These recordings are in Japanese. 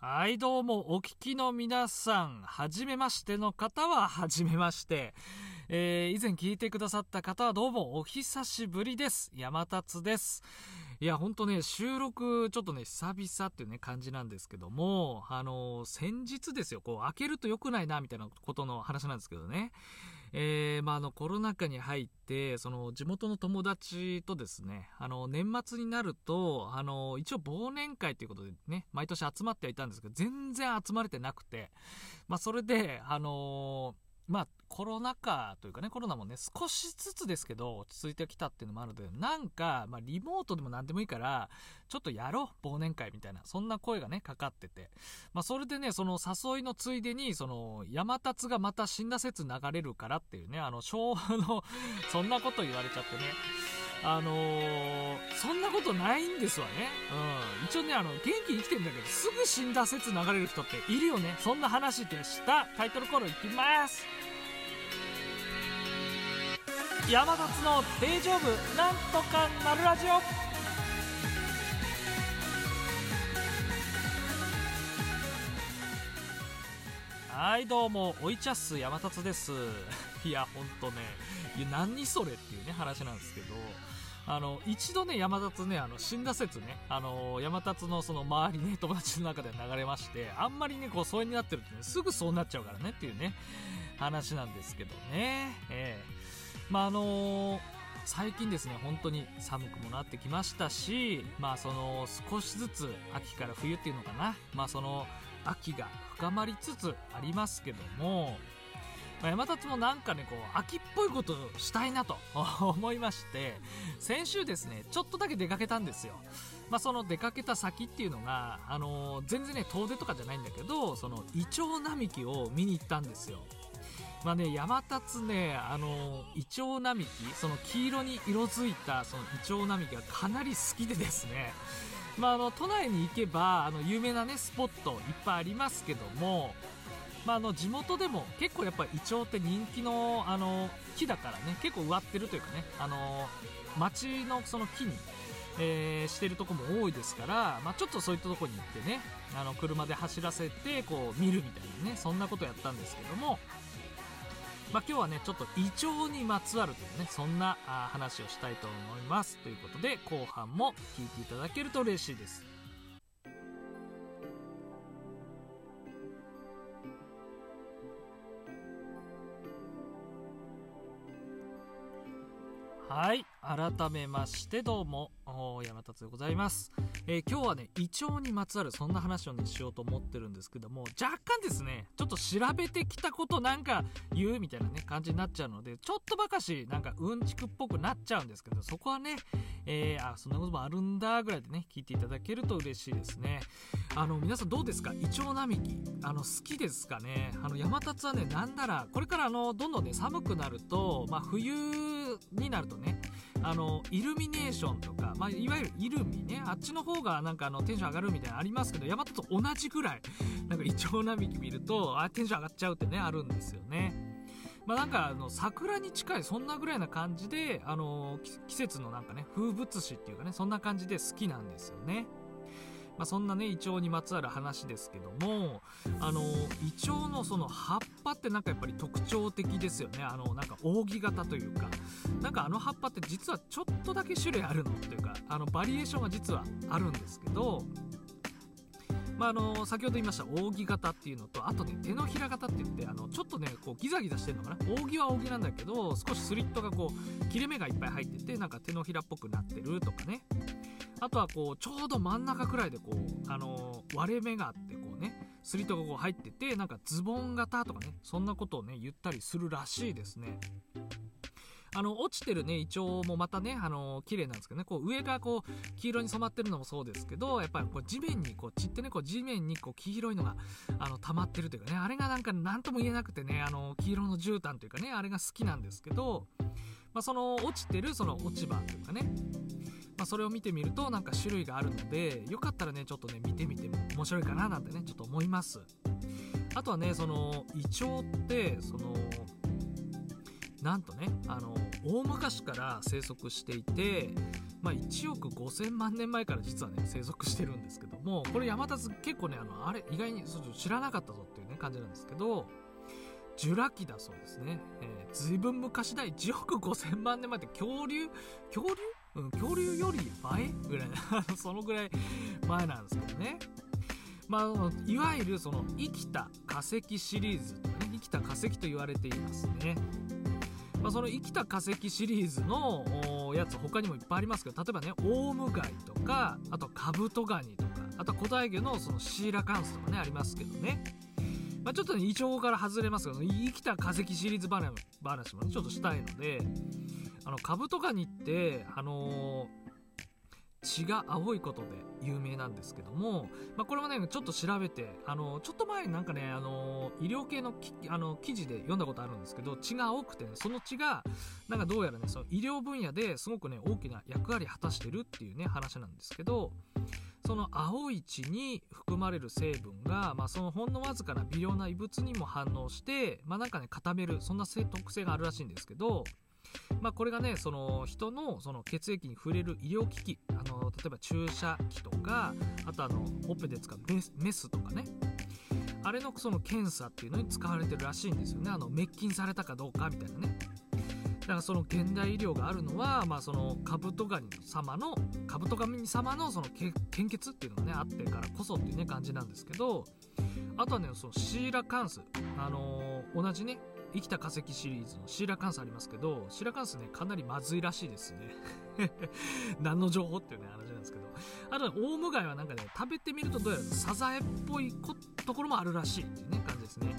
はい、どうも、お聞きの皆さん、はじめましての方は、はじめまして。えー、以前聞いてくださった方は、どうも、お久しぶりです。山達です。いや、ほんとね、収録、ちょっとね、久々っていうね、感じなんですけども、あの先日ですよ、こう、開けると良くないな、みたいなことの話なんですけどね。えー、まあ、あの、コロナ禍に入って、その、地元の友達とですね、あの、年末になると、あの、一応忘年会ということでね、毎年集まってはいたんですけど、全然集まれてなくて、まあ、それで、あのまあ、コロナ禍というかね、コロナもね、少しずつですけど、落ち着いてきたっていうのもあるので、なんか、まあ、リモートでも何でもいいから、ちょっとやろう、忘年会みたいな、そんな声がね、かかってて。まあ、それでね、その誘いのついでに、その、山達がまた死んだ説流れるからっていうね、あの、昭和の、そんなこと言われちゃってね。あのー、そんなことないんですわね。うん。一応ね、あの、元気に生きてんだけど、すぐ死んだ説流れる人っているよね。そんな話でした。タイトルコールいきます。山達の大丈夫なんとかなるラジオ。はいどうもおいちゃっす山達です。いやほんとねいや何それっていうね話なんですけど。あの一度ね山達ねあの死んだ説ねあの山達のその周りね友達の中で流れましてあんまりねこう疎遠になってるとねすぐそうなっちゃうからねっていうね話なんですけどね。ええ。まああの最近ですね本当に寒くもなってきましたしまあその少しずつ秋から冬っていうのかな。まあその秋が深まりつつありますけども、まあ、山達もなんかねこう秋っぽいことをしたいなと 思いまして先週ですねちょっとだけ出かけたんですよ。まあ、その出かけた先っていうのが、あの全然ね遠出とかじゃないんだけどそのイチョウ並木を見に行ったんですよ。まあね、山立ね、あの、イチョウ並木、その黄色に色づいたそのイチョウ並木がかなり好きでですね、まあ、あの、都内に行けば、あの、有名なね、スポットいっぱいありますけども、まあ、あの、地元でも結構やっぱイチョウって人気の、あの、木だからね、結構植わってるというかね、あの、町のその木に、えー、してるとこも多いですから、まあ、ちょっとそういったとこに行ってね、あの、車で走らせて、こう、見るみたいなね、そんなことやったんですけども、まあ、今日はね、ちょっと胃腸にまつわるというね、そんな話をしたいと思います。ということで、後半も聞いていただけると嬉しいです。はい。改めまして、どうも、山達でございます。えー、今日はね、イチョウにまつわるそんな話をね、しようと思ってるんですけども、若干ですね、ちょっと調べてきたことなんか言うみたいなね、感じになっちゃうので、ちょっとばかし、なんかうんちくっぽくなっちゃうんですけど、そこはね、えー、あ、そんなこともあるんだ、ぐらいでね、聞いていただけると嬉しいですね。あの、皆さんどうですか？イチョウ並木。あの、好きですかね？あの、山達はね、なんなら、これからあの、どんどんね、寒くなると、まあ、冬になるとね、あの、イルミネーションとか、まあ、いわゆるイルミね、あっちの方がなんかあの、テンション上がるみたいなのありますけど、山と同じぐらい、なんかイチョウ並木見ると、あ、テンション上がっちゃうってね、あるんですよね。まあなんかあの、桜に近い、そんなぐらいな感じで、あの、季節のなんかね、風物詩っていうかね、そんな感じで好きなんですよね。まあ、そんなね、イチョウにまつわる話ですけども、あの、イチョウのその葉っぱってなんかやっぱり特徴的ですよね。あの、なんか扇形というか、なんかあの葉っぱって実はちょっとだけ種類あるのっていうか、あの、バリエーションが実はあるんですけど、まあ、あの先ほど言いました扇形っていうのとあとね手のひら型って言ってあのちょっとねこうギザギザしてるのかな。扇は扇なんだけど少しスリットがこう切れ目がいっぱい入っててなんか手のひらっぽくなってるとかね。あとはこうちょうど真ん中くらいでこうあの割れ目があってこうねスリットがこう入っててなんかズボン型とかねそんなことをね言ったりするらしいですね。あの、落ちてるね、イチョウもまたね、あの、綺麗なんですけどね、こう、上がこう、黄色に染まってるのもそうですけど、やっぱりこう、地面にこう、散ってね、こう、地面にこう、黄色いのが、あの、溜まってるというかね、あれがなんか、なんとも言えなくてね、あの、黄色の絨毯というかね、あれが好きなんですけど、まあ、その、落ちてる、その、落ち葉というかね、まあ、それを見てみると、なんか種類があるので、よかったらね、ちょっとね、見てみても面白いかな、なんてね、ちょっと思います。あとはね、その、イチョウって、その、なんとねあの大昔から生息していてまあ、1億5000万年前から実はね生息してるんですけどもこれヤマタツ結構ねあのあれ意外に知らなかったぞっていうね感じなんですけどジュラ紀だそうですね、えー、ずいぶん昔だ。1億5000万年前って恐竜？恐竜？うん、恐竜より倍ぐらい そのぐらい前なんですけどね。まあ、いわゆるその生きた化石シリーズとかね生きた化石と言われていますね。まあ、その生きた化石シリーズのやつ他にもいっぱいありますけど例えばねオウムガイとかあとカブトガニとかあと古代魚のそのシーラカンスとかねありますけどね。まあ、ちょっとね、胃腸から外れますけど、生きた化石シリーズ話も、ちょっとしたいので、あの、カブトガニって、あのー血が青いことで有名なんですけども、まあ、これもねちょっと調べてあのちょっと前になんかねあの医療系のあの記事で読んだことあるんですけど血が青くて、ね、その血がなんかどうやらねその医療分野ですごくね大きな役割果たしてるっていうね話なんですけどその青い血に含まれる成分が、まあ、そのほんのわずかな微量な異物にも反応して、まあ、なんかね固めるそんな特性があるらしいんですけどまあ、これがねその人のその血液に触れる医療機器あの例えば注射器とかあとあのオペで使うメスとかね。あれのその検査っていうのに使われてるらしいんですよね。あの滅菌されたかどうかみたいなね。だからその現代医療があるのは、まあ、そのカブトガニ様のカブトガニ様のその献血っていうのがねあってからこそっていうね感じなんですけど。あとはねそのシーラカンスあのー、同じね生きた化石シリーズのシーラカンスありますけど、シーラカンスね、かなりまずいらしいですね。何の情報っていうね、話なんですけど。あと、オウムガイはなんかね、食べてみるとどうやらサザエっぽいところもあるらしいっていうね、感じですね。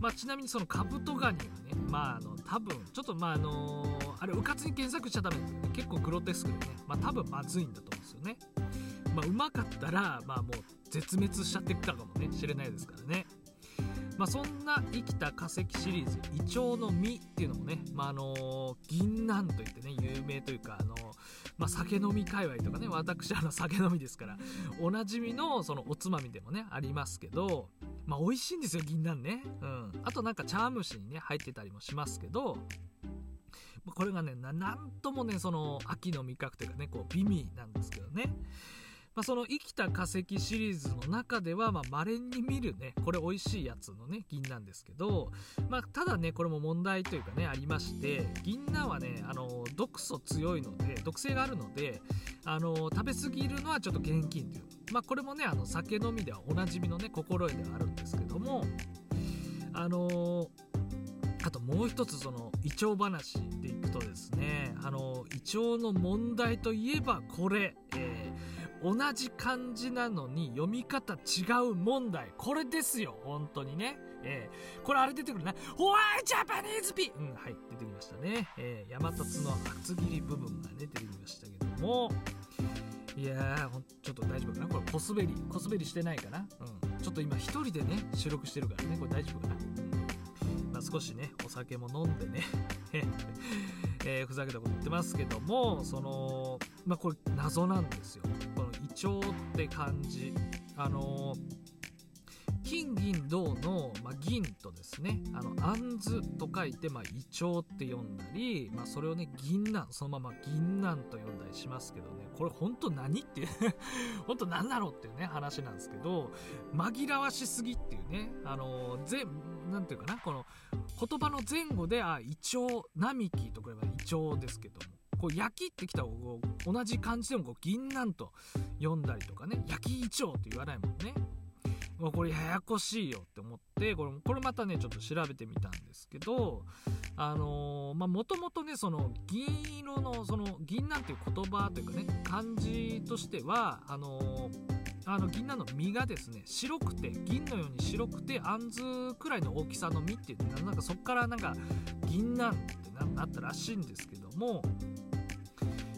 まあ、ちなみにそのカブトガニはね、まあ、あの、多分、ちょっとまあ、あのー、あれ、うかつに検索しちゃダメですけどね、結構グロテスクでね、まあ、多分まずいんだと思うんですよね。まあ、うまかったら、まあ、もう絶滅しちゃってくかもね、しれないですからね。まあ、そんな生きた化石シリーズイチョウの実っていうのもね、まあ、あの銀杏といってね有名というかあのまあ、酒飲み界隈とかね私あの酒飲みですからおなじみのそのおつまみでもねありますけどまあ美味しいんですよ銀杏ね。うん。あとなんか茶蒸しにね入ってたりもしますけどこれがねなんともねその秋の味覚というかねこう美味なんですけどね。まあ、その生きた化石シリーズの中では、まあ、稀に見るね、これ美味しいやつのね、銀なんですけど、まあ、ただね、これも問題というかね、ありまして、銀杏はね、あの、毒素強いので、毒性があるので、あの、食べ過ぎるのはちょっと厳禁という。まあ、これもね、あの、酒飲みではおなじみのね、心得ではあるんですけども、あのあともう一つそのイチョウ話でいくとですねあのイチョウの問題といえばこれ、えー同じ漢字なのに読み方違う問題。これですよ、本当にね。えー、これあれ出てくるな。ホワイジャパニーズピうん、はい、出てきましたね。えー、山立の厚切り部分がね、出てきましたけども。いやー、ちょっと大丈夫かな？これ小滑り。小滑りしてないかな？うん。ちょっと今一人でね、収録してるからね、これ大丈夫かな？うん。まあ少しね、お酒も飲んでね。えー、ふざけたこと言ってますけども、その、まあこれ謎なんですよ。帳って感じ。あの金銀銅の、まあ、銀とですねあの杏と書いて、まあ、イチョウって読んだり、まあ、それをね銀杏そのまま銀杏と呼んだりしますけどね。これ本当何っていう 本当何だろうっていうね話なんですけど紛らわしすぎっていうねあのぜなんていうかなこの言葉の前後であイチョウ並木とか言えばイチョウですけども。こう焼きってきたら同じ漢字でもこう銀杏と読んだりとかね焼きイチョウって言わないもんね。もうこれややこしいよって思ってこれこれまたねちょっと調べてみたんですけどあのー、まあもともとねその銀色のその銀杏っていう言葉というかね漢字としてはあのーあの銀杏の実がですね白くて銀のように白くてあんずくらいの大きさの実っていうなんかそっからなんか銀杏ってなったらしいんですけども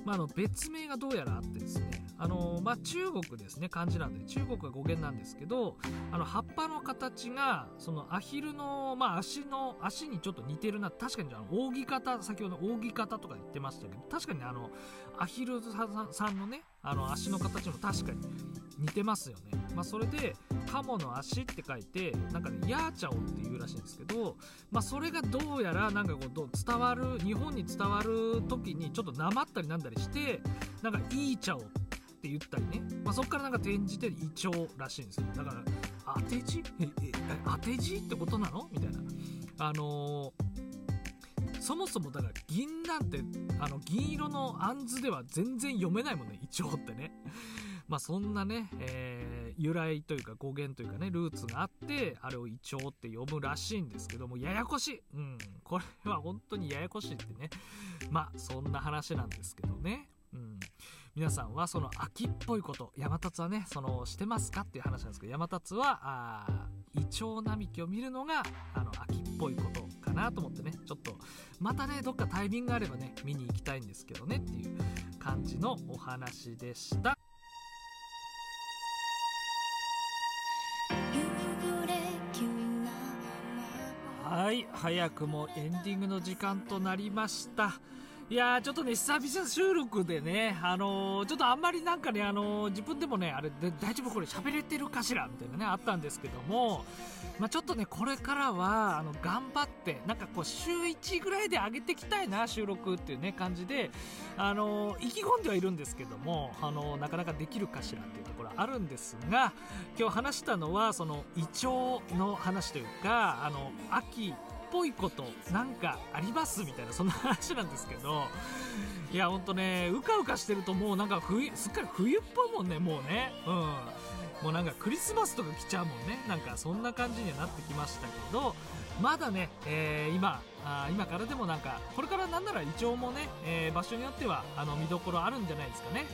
まあ、あの別名がどうやらあってですね。あのまあ、中国ですね。漢字なんで。中国が語源なんですけどあの葉っぱの形がそのアヒルの、まあ、足の足にちょっと似てるな。確かにあの扇形先ほど扇形とか言ってましたけど確かにあのアヒルさんのねあの足の形も確かに似てますよね、まあ、それでカモの足って書いてなんかねヤーチャオっていうらしいんですけど、まあ、それがどうやらなんかこう伝わる日本に伝わる時にちょっとなまったりなんだりしてなんかいい茶をって言ったりね、まあ、そこからなんか転じて胃腸らしいんですよ。だから当て字？当て字ってことなの？みたいな。あのー、そもそもだから銀なんてあの銀色の杏図では全然読めないもんね胃腸ってね。まあそんなね、えー、由来というか語源というかねルーツがあってあれを胃腸って呼ぶらしいんですけどもややこしい。うん。これは本当にややこしいってね。まあそんな話なんですけどね。うん。皆さんはその秋っぽいこと山立はねそのしてますかっていう話なんですけど山立はあイチョウ並木を見るのがあの秋っぽいことかなと思ってねちょっとまたねどっかタイミングがあればね見に行きたいんですけどねっていう感じのお話でした。はい早くもエンディングの時間となりましたいやー、ちょっとね、久々収録でね、あのー、ちょっとあんまりなんかね、あのー、自分でもね、あれ大丈夫？これ喋れてるかしら？みたいなね、あったんですけども、まあ、ちょっとね、これからは、あの、頑張って、なんかこう、週1ぐらいで上げていきたいな、収録っていうね、感じで、あのー、意気込んではいるんですけども、あのなかなかできるかしらっていうところあるんですが、今日話したのは、その、胃腸の話というか、あの、秋、ぽいことなんかありますみたいなそんな話なんですけどいやほんとねうかうかしてるともうなんか冬すっかり冬っぽいもんねもうね。うん。もうなんかクリスマスとか来ちゃうもんね。なんかそんな感じにはなってきましたけどまだね、えー、今あ今からでもなんかこれからなんならイチョウもね、えー、場所によってはあの見どころあるんじゃないですかね。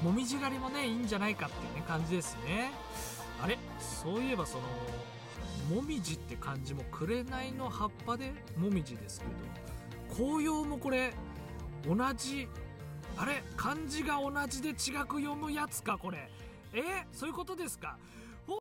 うん。もみじ狩りもねいいんじゃないかっていうね感じですね。あれ？そういえばそのもみじって漢字も紅の葉っぱでもみじですけど紅葉もこれ同じあれ漢字が同じで違く読むやつかこれ。えそういうことですか？